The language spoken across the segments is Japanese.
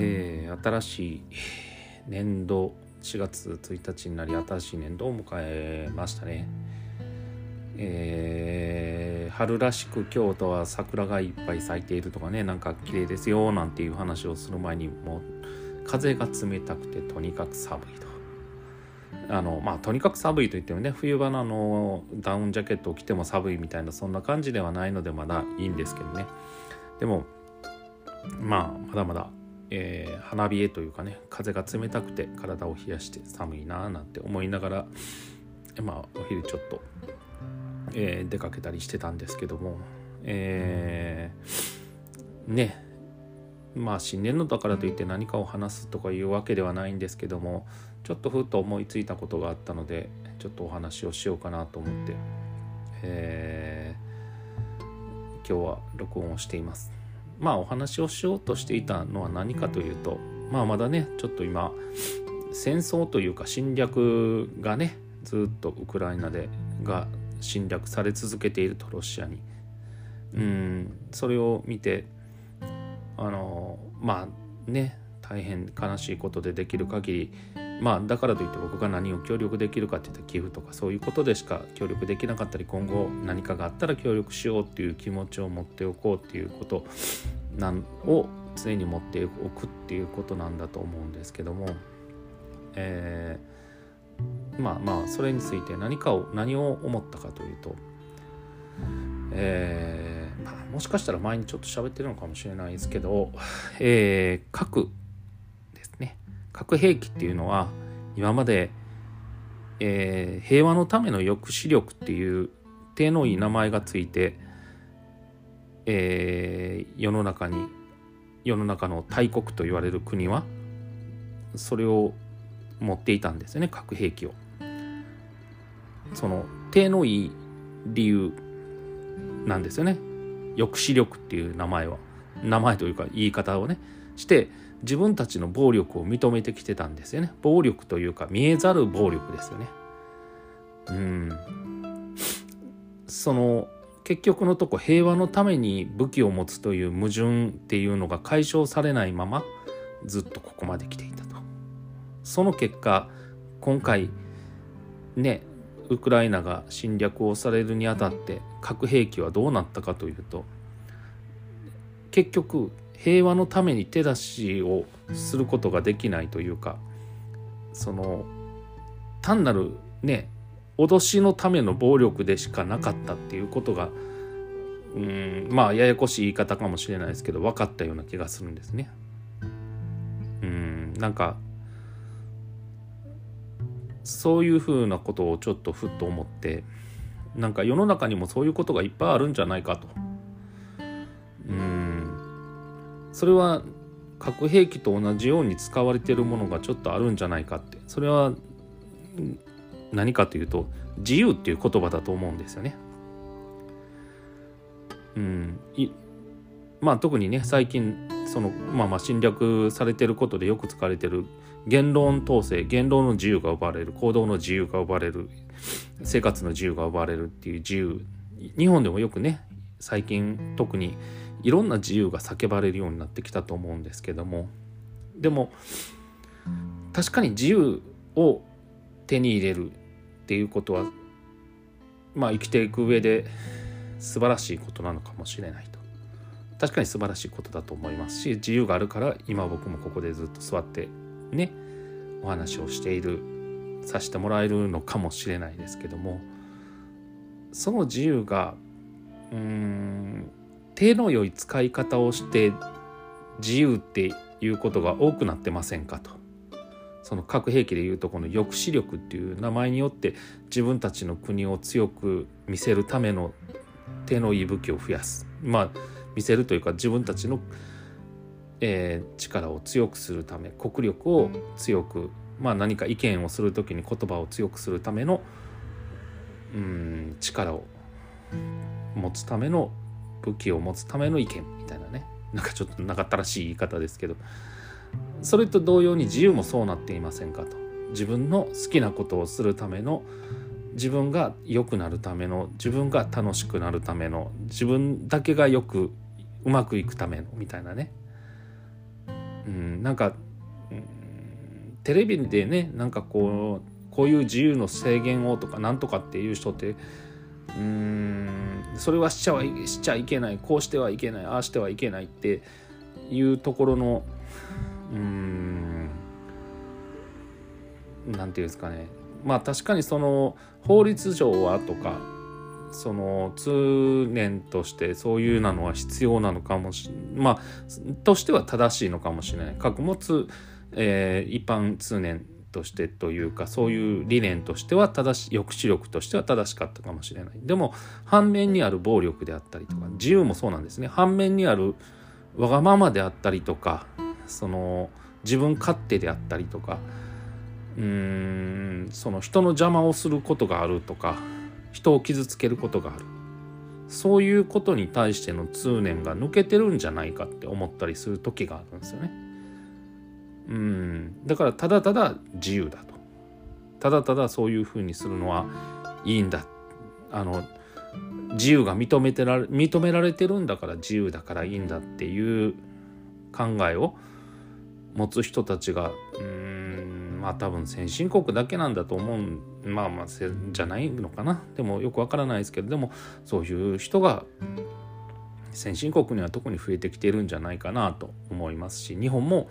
えー、新しい年度4月1日になり新しい年度を迎えましたね。えー、春らしく京都は桜がいっぱい咲いているとかねなんか綺麗ですよなんていう話をする前にもう風が冷たくてとにかく寒いと。あのまあとにかく寒いといってもね冬場ののダウンジャケットを着ても寒いみたいなそんな感じではないのでまだいいんですけどねでもまあまだまだえー、花冷えというかね風が冷たくて体を冷やして寒いなーなんて思いながらまあお昼ちょっと、えー、出かけたりしてたんですけどもえー、ねまあ新年度だからといって何かを話すとかいうわけではないんですけどもちょっとふっと思いついたことがあったのでちょっとお話をしようかなと思って、えー、今日は録音をしています。まあお話をしようとしていたのは何かというとまあまだねちょっと今戦争というか侵略がねずっとウクライナでが侵略され続けているとロシアに。うんそれを見てあのまあね大変悲しいことでできる限りまあだからといって僕が何を協力できるかっていったら寄付とかそういうことでしか協力できなかったり今後何かがあったら協力しようっていう気持ちを持っておこうっていうことなんを常に持っておくっていうことなんだと思うんですけども、えー、まあまあそれについて何かを何を思ったかというと、えーまあ、もしかしたら前にちょっと喋ってるのかもしれないですけど、えー、核核兵器っていうのは今まで、えー、平和のための抑止力っていう手のいい名前がついて、えー、世の中に世の中の大国と言われる国はそれを持っていたんですよね核兵器を。その手のいい理由なんですよね。抑止力っていう名前は。名前というか言い方をね。して自分たちの暴力を認めてきてたんですよね。暴力というか見えざる暴力ですよね。うん。その結局のとこ平和のために武器を持つという矛盾っていうのが解消されないままずっとここまで来ていたと。その結果今回ねウクライナが侵略をされるにあたって核兵器はどうなったかというと結局平和のために手出しをすることができないというかその単なるね脅しのための暴力でしかなかったっていうことがうんまあややこしい言い方かもしれないですけど分かったような気がするんですね。うんなんかそういうふうなことをちょっとふっと思ってなんか世の中にもそういうことがいっぱいあるんじゃないかと。それは核兵器と同じように使われているものがちょっとあるんじゃないかって。それは何かというと自由っていう言葉だと思うんですよね。うん、まあ特にね最近そのまあまあ侵略されてることでよく使われてる言論統制言論の自由が奪われる行動の自由が奪われる生活の自由が奪われるっていう自由。日本でもよくね最近特にいろんな自由が叫ばれるようになってきたと思うんですけども。でも確かに自由を手に入れるっていうことはまあ生きていく上で素晴らしいことなのかもしれないと。確かに素晴らしいことだと思いますし自由があるから今僕もここでずっと座ってねお話をしているさせてもらえるのかもしれないですけども。その自由がうーん手の良い使い方をして自由っていうことが多くなってませんかと。その核兵器でいうとこの抑止力っていう名前によって自分たちの国を強く見せるための手のいい武器を増やすまあ見せるというか自分たちの、えー、力を強くするため国力を強くまあ何か意見をする時に言葉を強くするためのうん力を持つための武器を持つための意見みたいなね。なんかちょっと長ったらしい言い方ですけど。それと同様に自由もそうなっていませんかと。自分の好きなことをするための自分が良くなるための自分が楽しくなるための自分だけがよくうまくいくためのみたいなね。うん、なんか、うん、テレビでねなんかこうこういう自由の制限をとかなんとかっていう人ってうーんそれはしちゃはしちゃいけないこうしてはいけないああしてはいけないっていうところのうんなんていうんですかね。まあ確かにその法律上はとかその通念としてそういうなのは必要なのかもしまあとしては正しいのかもしれない。物、えー、一般通念としてというかそういう理念としては正し抑止力としては正しかったかもしれない。でも反面にある暴力であったりとか自由もそうなんですね。反面にあるわがままであったりとかその自分勝手であったりとかうーんその人の邪魔をすることがあるとか人を傷つけることがある。そういうことに対しての通念が抜けてるんじゃないかって思ったりする時があるんですよね。だからただただ自由だと。ただただそういうふうにするのはいいんだ。あの自由が認めてられ認められてるんだから自由だからいいんだっていう考えを持つ人たちがうんまあ多分先進国だけなんだと思うまあまあじゃないのかな。でもよくわからないですけどでもそういう人が先進国には特に増えてきてるんじゃないかなと思いますし日本も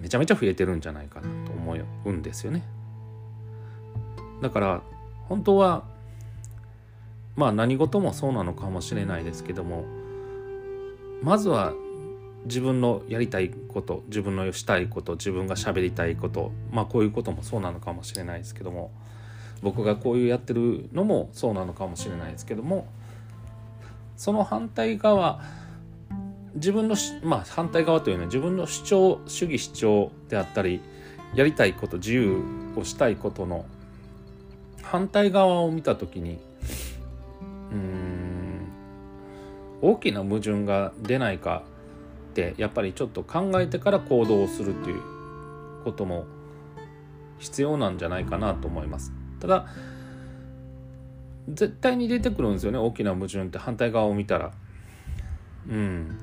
めちゃめちゃ増えてるんじゃないかなと思うんですよね。だから本当はまあ何事もそうなのかもしれないですけどもまずは自分のやりたいこと自分のしたいこと自分が喋りたいことまあこういうこともそうなのかもしれないですけども僕がこういうやってるのもそうなのかもしれないですけどもその反対側自分のまあ反対側というのは自分の主張主義主張であったりやりたいこと自由をしたいことの反対側を見た時にうん大きな矛盾が出ないかってやっぱりちょっと考えてから行動をするということも必要なんじゃないかなと思います。ただ絶対に出てくるんですよね大きな矛盾って反対側を見たら。うん、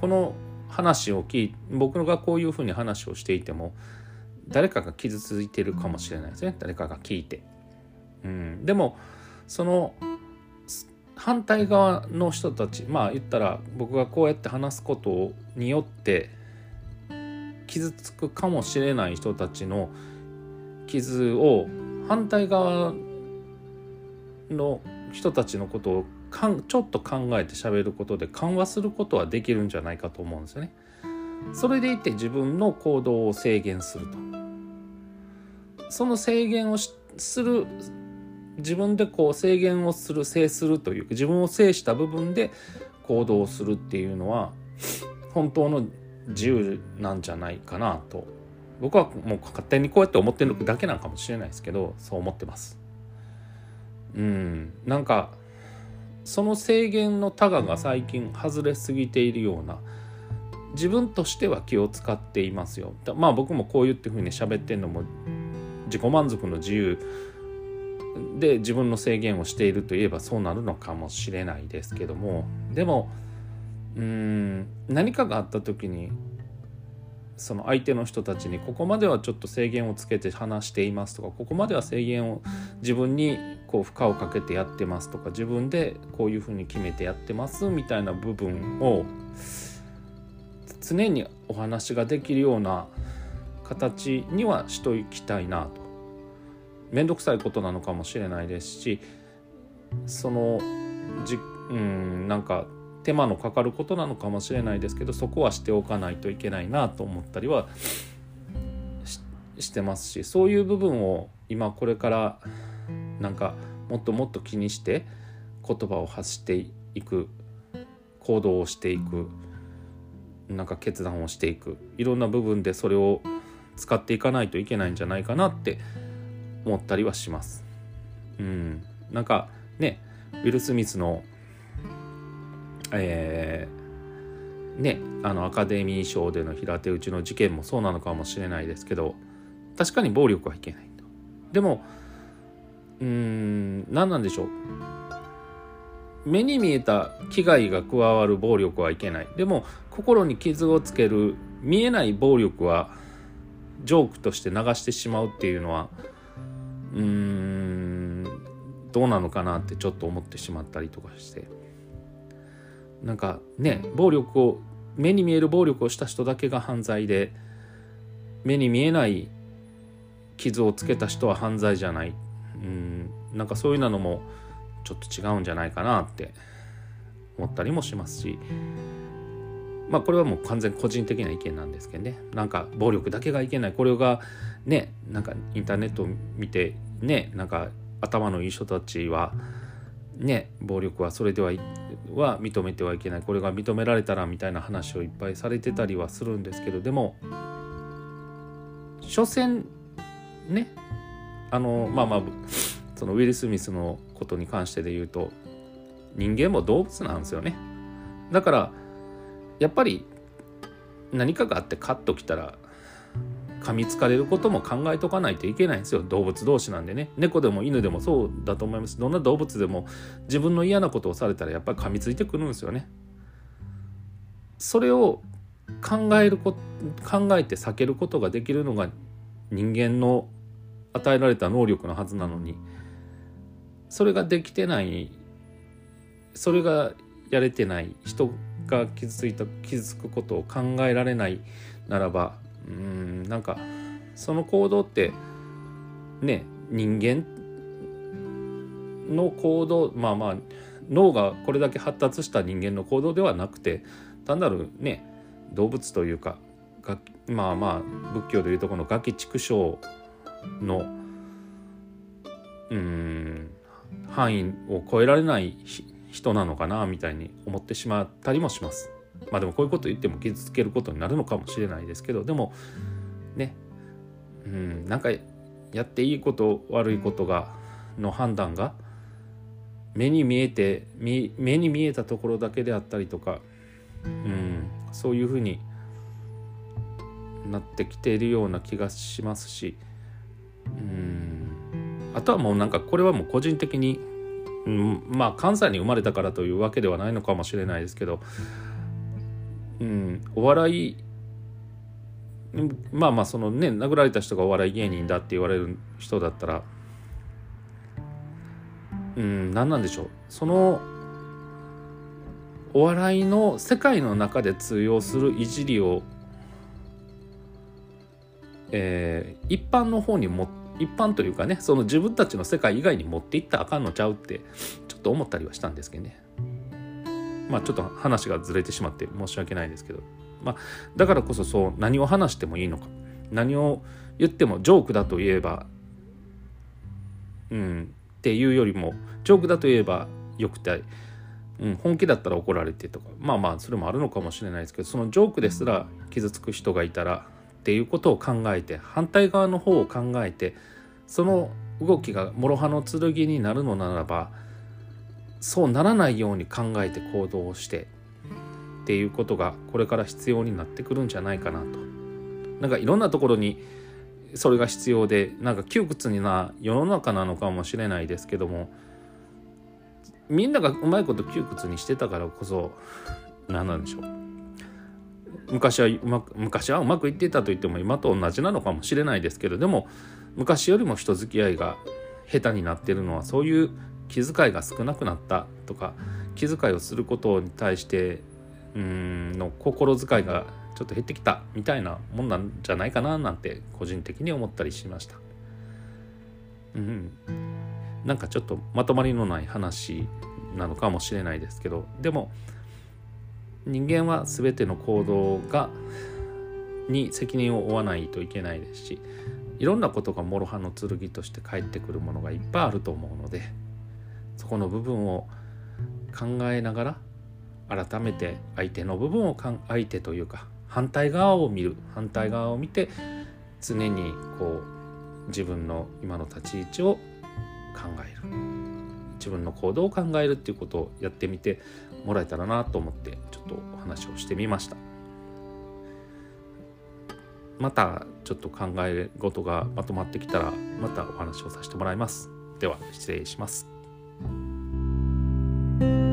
この話を聞い僕がこういうふうに話をしていても誰かが傷ついてるかもしれないですね誰かが聞いて。うん、でもその反対側の人たちまあ言ったら僕がこうやって話すことによって傷つくかもしれない人たちの傷を反対側の人たちのことをかんちょっと考えて喋ることで緩和することはできるんじゃないかと思うんですよね。それでいて自分の行動を制限すると。その制限をする自分でこう制限をする制するというか自分を制した部分で行動するっていうのは本当の自由なんじゃないかなと僕はもう勝手にこうやって思ってるだけなのかもしれないですけどそう思ってます。うん。なんかその制限のタガが最近外れすぎているような自分としては気を使っていますよ。まあ僕もこう言ってふうに喋ってんのも自己満足の自由で自分の制限をしているといえばそうなるのかもしれないですけども。でもうん何かがあった時にその相手の人たちにここまではちょっと制限をつけて話していますとかここまでは制限を自分にこう負荷をかけてやってますとか自分でこういうふうに決めてやってますみたいな部分を常にお話ができるような形にはしときたいなと。面倒くさいことなのかもしれないですしそのじうんなんか手間のかかることなのかもしれないですけどそこはしておかないといけないなと思ったりはしてますしそういう部分を今これからなんかもっともっと気にして言葉を発していく行動をしていくなんか決断をしていくいろんな部分でそれを使っていかないといけないんじゃないかなって思ったりはします。うん、なんかねウィル・スミスのえー、ねあのアカデミー賞での平手打ちの事件もそうなのかもしれないですけど確かに暴力はいけないと。でもうーん何なんでしょう。目に見えた危害が加わる暴力はいけない。でも心に傷をつける見えない暴力はジョークとして流してしまうっていうのはうーんどうなのかなってちょっと思ってしまったりとかして。なんかね暴力を目に見える暴力をした人だけが犯罪で目に見えない傷をつけた人は犯罪じゃない。うんなんかそういうのもちょっと違うんじゃないかなって思ったりもしますし。まあこれはもう完全個人的な意見なんですけどね。なんか暴力だけがいけない。これがねなんかインターネットを見てねなんか頭のいい人たちはね暴力はそれではは認めてはいけない。これが認められたらみたいな話をいっぱいされてたりはするんですけどでも所詮ねあのまあまあそのウィル・スミスのことに関してで言うと人間も動物なんですよね。だからやっぱり何かがあってカッときたら噛みつかれることも考えとかないといけないんですよ。動物同士なんでね。猫でも犬でもそうだと思います。どんな動物でも自分の嫌なことをされたらやっぱり噛みついてくるんですよね。それを考えるこ考えて避けることができるのが人間の与えられた能力のはずなのにそれができてないそれがやれてない人が傷ついた傷つくことを考えられないならばうんなんかその行動ってね人間の行動まあまあ脳がこれだけ発達した人間の行動ではなくて単なるね動物というかまあまあ仏教でいうとこのガキ畜生のうん範囲を超えられない人なのかなみたいに思ってしまったりもします。まあでもこういうこと言っても傷つけることになるのかもしれないですけどでもねうんなんかやっていいこと悪いことがの判断が目に見えて目に見えたところだけであったりとか、うん、そういうふうになってきているような気がしますし、うん、あとはもうなんかこれはもう個人的に、うん、まあ関西に生まれたからというわけではないのかもしれないですけど、うん、うんお笑いまあまあそのね殴られた人がお笑い芸人だって言われる人だったらうん何なんでしょうそのお笑いの世界の中で通用するいじりを、えー、一般の方にも一般というかねその自分たちの世界以外に持っていったらあかんのちゃうってちょっと思ったりはしたんですけどね。まあちょっと話がずれてしまって申し訳ないですけど、まあ、だからこそそう何を話してもいいのか。何を言ってもジョークだと言えばうんっていうよりもジョークだと言えばよくて、うん、本気だったら怒られてとか。まあまあそれもあるのかもしれないですけどそのジョークですら傷つく人がいたらっていうことを考えて反対側の方を考えてその動きが諸刃の剣になるのならばそうならないように考えて行動をしてっていうことがこれから必要になってくるんじゃないかなと。なんかいろんなところにそれが必要でなんか窮屈にな世の中なのかもしれないですけどもみんながうまいこと窮屈にしてたからこそ何なんでしょう昔はうまく昔はうまくいっていたと言っても今と同じなのかもしれないですけどでも昔よりも人付き合いが下手になってるのはそういう気遣いが少なくなったとか気遣いをすることに対してうんの心遣いがちょっと減ってきたみたいなもんなんじゃないかななんて個人的に思ったりしました。うん、なんかちょっとまとまりのない話なのかもしれないですけどでも人間は全ての行動がに責任を負わないといけないですしいろんなことが諸刃の剣として返ってくるものがいっぱいあると思うのでそこの部分を考えながら改めて相手の部分を相手というか反対側を見る。反対側を見て常にこう自分の今の立ち位置を考える。自分の行動を考えるっていうことをやってみてもらえたらなと思ってちょっとお話をしてみました。またちょっと考え事がまとまってきたらまたお話をさせてもらいます。では失礼します。Thank you